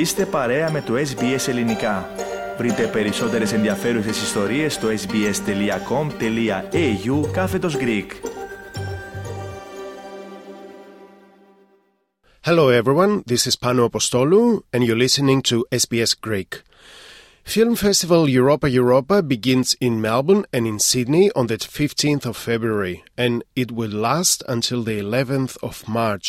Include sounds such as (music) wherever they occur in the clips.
Είστε παρέα με το SBS Ελληνικά. Βρείτε περισσότερες ενδιαφέρουσες ιστορίες στο sbs.com.au κάθετος Greek. Hello everyone, this is Pano Apostolou and you're listening to SBS Greek. Film Festival Europa Europa begins in Melbourne and in Sydney on the 15th of February and it will last until the 11th of March.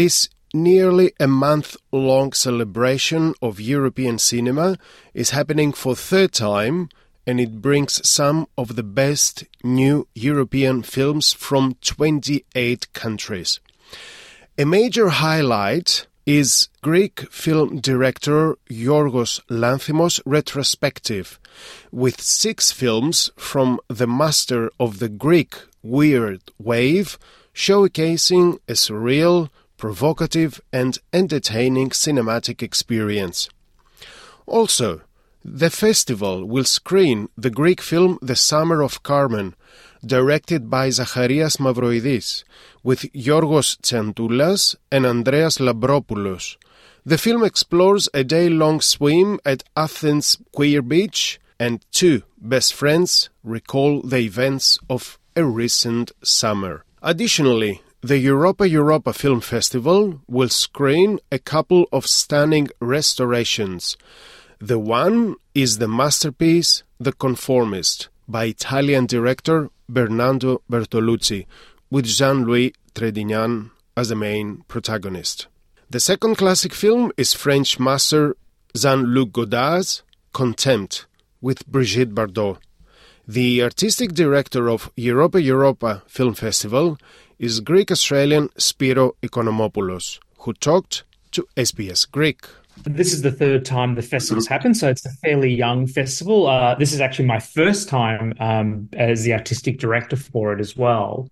This nearly a month long celebration of European cinema is happening for third time and it brings some of the best new European films from 28 countries. A major highlight is Greek film director Yorgos Lanthimos retrospective with six films from the master of the Greek weird wave showcasing a surreal provocative, and entertaining cinematic experience. Also, the festival will screen the Greek film The Summer of Carmen, directed by Zacharias Mavroidis, with Yorgos Tsiantoulas and Andreas Lambropoulos. The film explores a day-long swim at Athens Queer Beach, and two best friends recall the events of a recent summer. Additionally, the Europa Europa Film Festival will screen a couple of stunning restorations. The one is the masterpiece The Conformist by Italian director Bernardo Bertolucci, with Jean Louis Trintignant as the main protagonist. The second classic film is French master Jean Luc Godard's Contempt with Brigitte Bardot. The artistic director of Europa Europa Film Festival is Greek Australian Spiro Economopoulos, who talked to SBS Greek. This is the third time the festival's happened, so it's a fairly young festival. Uh, this is actually my first time um, as the artistic director for it as well.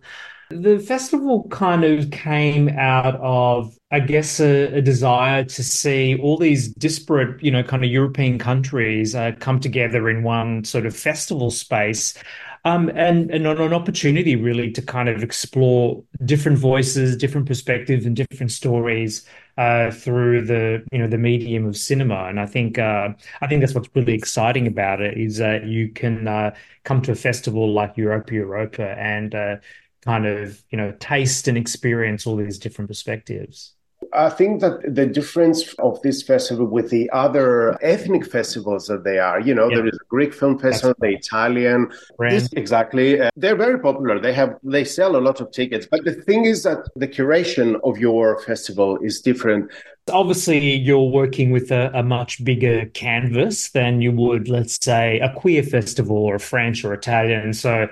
The festival kind of came out of, I guess, a, a, desire to see all these disparate, you know, kind of European countries uh, come together in one sort of festival space um, and, and an opportunity really to kind of explore different voices, different perspectives, and different stories uh, through the you know the medium of cinema. And I think uh, I think that's what's really exciting about it is that you can uh, come to a festival like Europa Europa and uh, kind of you know taste and experience all these different perspectives. I think that the difference of this festival with the other ethnic festivals that they are, you know, yeah. there is Greek film festival, the Italian, this, exactly. Uh, they're very popular. They have they sell a lot of tickets, but the thing is that the curation of your festival is different. Obviously, you're working with a, a much bigger canvas than you would, let's say, a queer festival or a French or Italian. So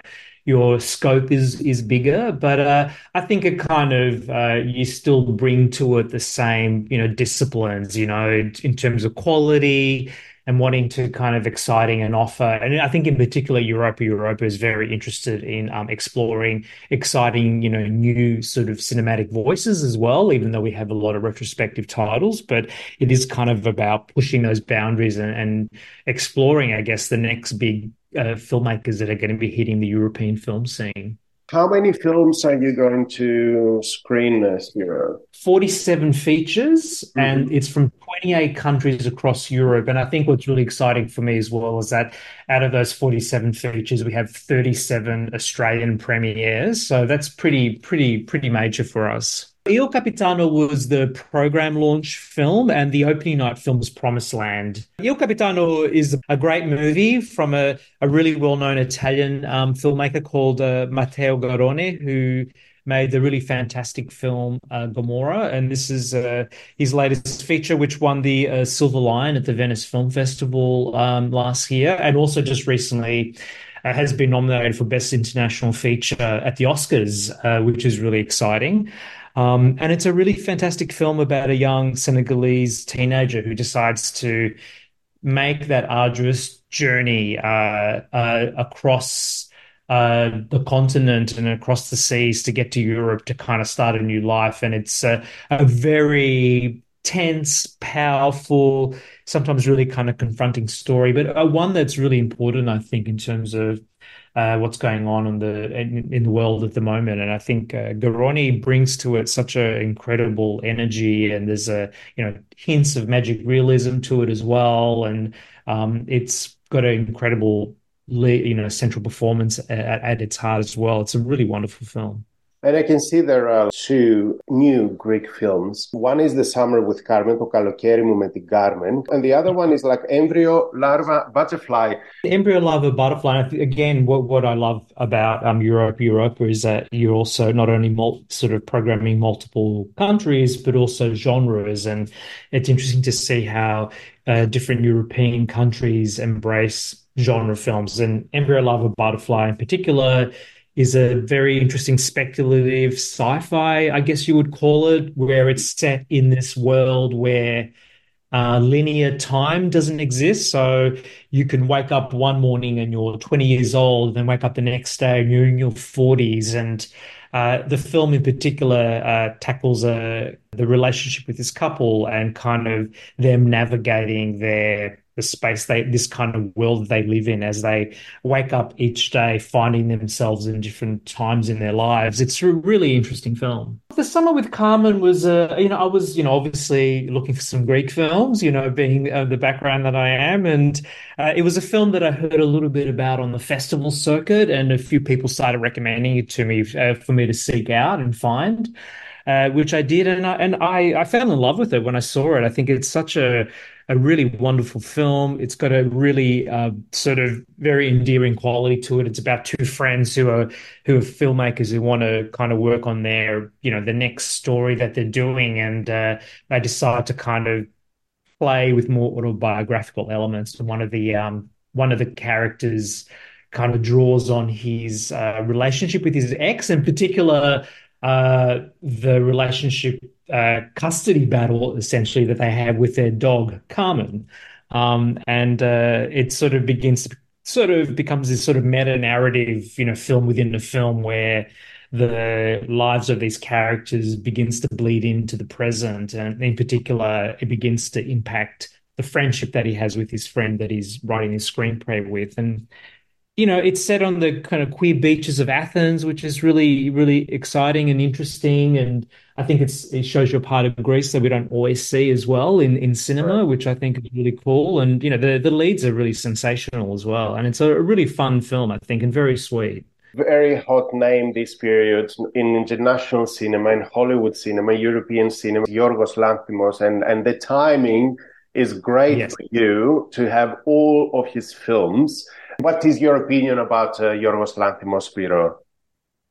your scope is is bigger. But uh, I think it kind of uh, you still bring to it the same you know disciplines. You know, in, in terms of quality and wanting to kind of exciting and offer. And I think in particular, Europa Europa is very interested in um, exploring exciting, you know, new sort of cinematic voices as well, even though we have a lot of retrospective titles. But it is kind of about pushing those boundaries and, and exploring, I guess, the next big uh, filmmakers that are going to be hitting the European film scene. How many films are you going to screen this year? 47 features, mm-hmm. and it's from 28 countries across Europe. And I think what's really exciting for me as well is that out of those 47 features, we have 37 Australian premieres. So that's pretty, pretty, pretty major for us. Il Capitano was the program launch film, and the opening night film was Promised Land. Il Capitano is a great movie from a, a really well known Italian um, filmmaker called uh, Matteo Garrone, who made the really fantastic film uh, Gomorrah, and this is uh, his latest feature, which won the uh, Silver Lion at the Venice Film Festival um, last year, and also just recently. Uh, has been nominated for Best International Feature at the Oscars, uh, which is really exciting. Um, and it's a really fantastic film about a young Senegalese teenager who decides to make that arduous journey uh, uh, across uh, the continent and across the seas to get to Europe to kind of start a new life. And it's a, a very tense, powerful, sometimes really kind of confronting story, but one that's really important, I think, in terms of uh, what's going on in the in, in, the world at the moment. And I think uh, Garrone brings to it such an incredible energy, and there's a you know hints of magic realism to it as well, and um, it's got an incredible you know central performance at, at its heart as well. It's a really wonderful film. And I can see there are two new Greek films. One is The Summer with Carmen, to καλοκαίρι μου με Carmen. And the other one is like Embryo, Larva, Butterfly. Embryo, Larva, Butterfly. Again, what, what I love about um, Europa, Europa is that you're also not only mul- sort of programming multiple countries, but also genres. And it's interesting to see how uh, different European countries embrace genre films and embryo Larva, butterfly in particular is a very interesting speculative sci-fi, I guess you would call it, where it's set in this world where uh, linear time doesn't exist. So you can wake up one morning and you're 20 years old, then wake up the next day and you're in your 40s. And uh, the film in particular uh, tackles uh, the relationship with this couple and kind of them navigating their the space they this kind of world they live in as they wake up each day finding themselves in different times in their lives. It's a really interesting film. The summer with carmen was uh, you know i was you know obviously looking for some greek films you know being uh, the background that i am. And uh, it was a film that i heard a little bit about on the festival circuit and a few people started recommending it to me uh, for me to seek out and find uh, which I did, and I, and I, I fell in love with it when I saw it. I think it's such a a really wonderful film. It's got a really uh, sort of very endearing quality to it. It's about two friends who are who are filmmakers who want to kind of work on their you know the next story that they're doing, and uh, they decide to kind of play with more autobiographical elements. And one of the um, one of the characters kind of draws on his uh, relationship with his ex, in particular uh, the relationship uh, custody battle essentially that they have with their dog Carmen, um, and uh, it sort of begins to sort of becomes this sort of meta narrative, you know, film within the film where the lives of these characters begins to bleed into the present, and in particular, it begins to impact the friendship that he has with his friend that he's writing his screenplay with, and you know, it's set on the kind of queer beaches of Athens, which is really, really exciting and interesting. And I think it's it shows you a part of Greece that we don't always see as well in, in cinema, which I think is really cool. And you know, the the leads are really sensational as well. And it's a really fun film, I think, and very sweet. Very hot name this period in international cinema, in Hollywood cinema, European cinema, Yorgos Lanthimos, and and the timing is great yes. for you to have all of his films what is your opinion about uh, Yorgos Lanthimos, Spiro?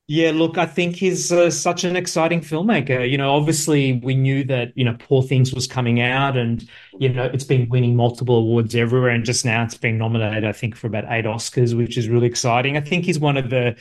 Yeah, look, I think he's uh, such an exciting filmmaker. You know, obviously we knew that, you know, Poor Things was coming out and, you know, it's been winning multiple awards everywhere. And just now it's been nominated, I think, for about eight Oscars, which is really exciting. I think he's one of the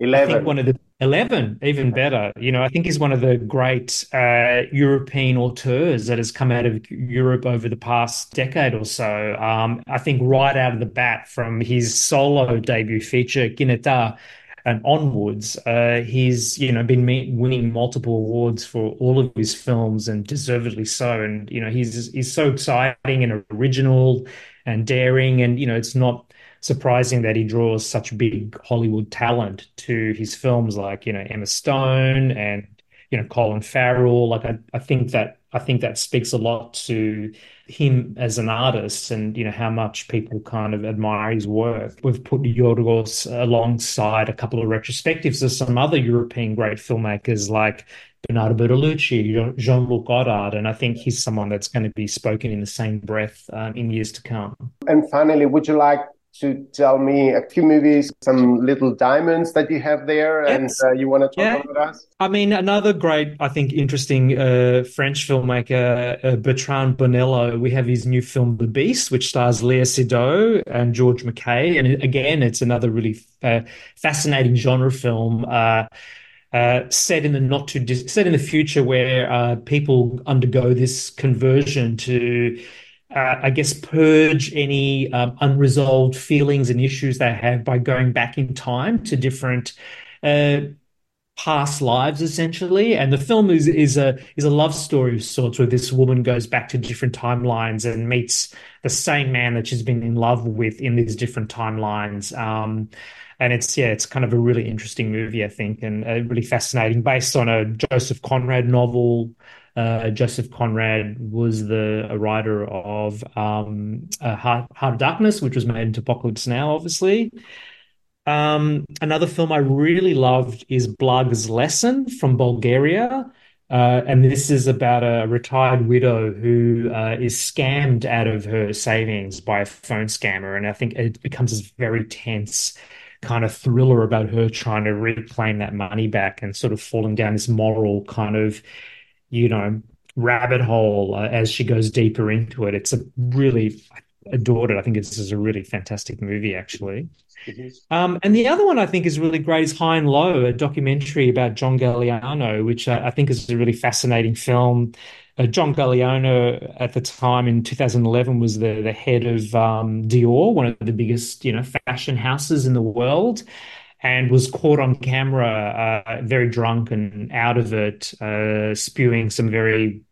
11. I think one of the 11, even better. You know, I think he's one of the great uh, European auteurs that has come out of Europe over the past decade or so. Um, I think right out of the bat from his solo debut feature, Kinetta, and onwards, uh, he's you know been winning multiple awards for all of his films and deservedly so. And you know he's he's so exciting and original and daring, and you know it's not surprising that he draws such big Hollywood talent to his films, like you know Emma Stone and you know Colin Farrell. Like I, I think that I think that speaks a lot to him as an artist, and you know how much people kind of admire his work. We've put Yorgos alongside a couple of retrospectives of some other European great filmmakers like Bernardo Bertolucci, Jean Luc Godard, and I think he's someone that's going to be spoken in the same breath um, in years to come. And finally, would you like to tell me a few movies, some little diamonds that you have there, yes. and uh, you want to talk yeah. about us? I mean, another great, I think, interesting uh, French filmmaker, uh, Bertrand Bonello. We have his new film, The Beast, which stars Léa Seydoux and George MacKay, and again, it's another really uh, fascinating genre film. Uh, uh, set in the not too dis- set in the future where uh, people undergo this conversion to uh, I guess, purge any um, unresolved feelings and issues they have by going back in time to different uh, past lives essentially. And the film is is a is a love story of sorts where this woman goes back to different timelines and meets the same man that she's been in love with in these different timelines. Um, and it's yeah it's kind of a really interesting movie i think and uh, really fascinating based on a joseph conrad novel uh, Joseph Conrad was the writer of um, uh, Heart, Heart, of Darkness, which was made into Apocalypse Now, obviously. Um, another film I really loved is Blaga's Lesson from Bulgaria. Uh, and this is about a retired widow who uh, is scammed out of her savings by a phone scammer. And I think it becomes this very tense kind of thriller about her trying to reclaim that money back and sort of falling down this moral kind of, you know, rabbit hole uh, as she goes deeper into it. It's a really, I adored it. I think this is a really fantastic movie, actually. Um, and the other one I think is really great is High and Low, a documentary about John Galliano, which I, I think is a really fascinating film. Uh, John Galliano at the time in 2011 was the the head of um, Dior, one of the biggest you know fashion houses in the world, and was caught on camera uh, very drunk and out of it, uh, spewing some very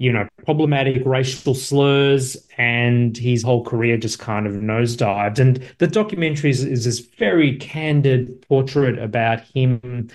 you know, problematic racial slurs, and his whole career just kind of nosedived. And the documentary is, is this very candid portrait about him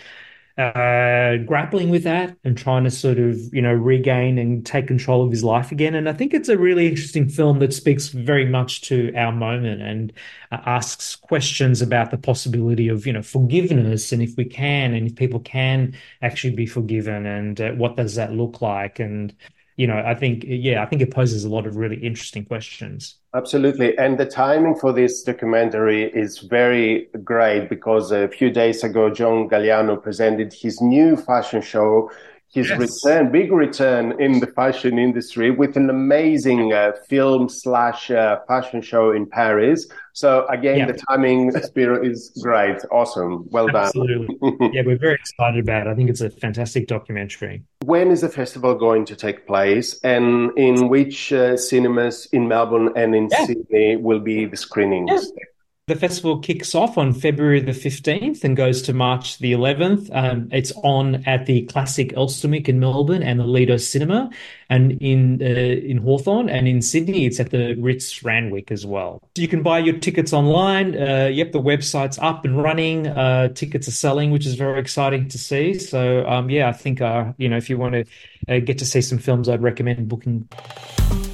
uh, grappling with that and trying to sort of, you know, regain and take control of his life again. And I think it's a really interesting film that speaks very much to our moment and uh, asks questions about the possibility of, you know, forgiveness and if we can and if people can actually be forgiven and uh, what does that look like and you know, I think, yeah, I think it poses a lot of really interesting questions. Absolutely. And the timing for this documentary is very great because a few days ago, John Galliano presented his new fashion show his yes. return, big return in the fashion industry with an amazing uh, film slash uh, fashion show in Paris. So again, yeah. the timing Spiro is great, awesome, well Absolutely. done. (laughs) yeah, we're very excited about it. I think it's a fantastic documentary. When is the festival going to take place, and in which uh, cinemas in Melbourne and in yeah. Sydney will be the screenings? Yeah. The festival kicks off on February the 15th and goes to March the 11th. Um, it's on at the Classic Elsternwick in Melbourne and the Lido Cinema, and in uh, in Hawthorn and in Sydney, it's at the Ritz Randwick as well. You can buy your tickets online. Uh, yep, the website's up and running. Uh, tickets are selling, which is very exciting to see. So um, yeah, I think uh, you know if you want to uh, get to see some films, I'd recommend booking.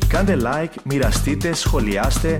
Κάντε like, μοιραστείτε, σχολιάστε,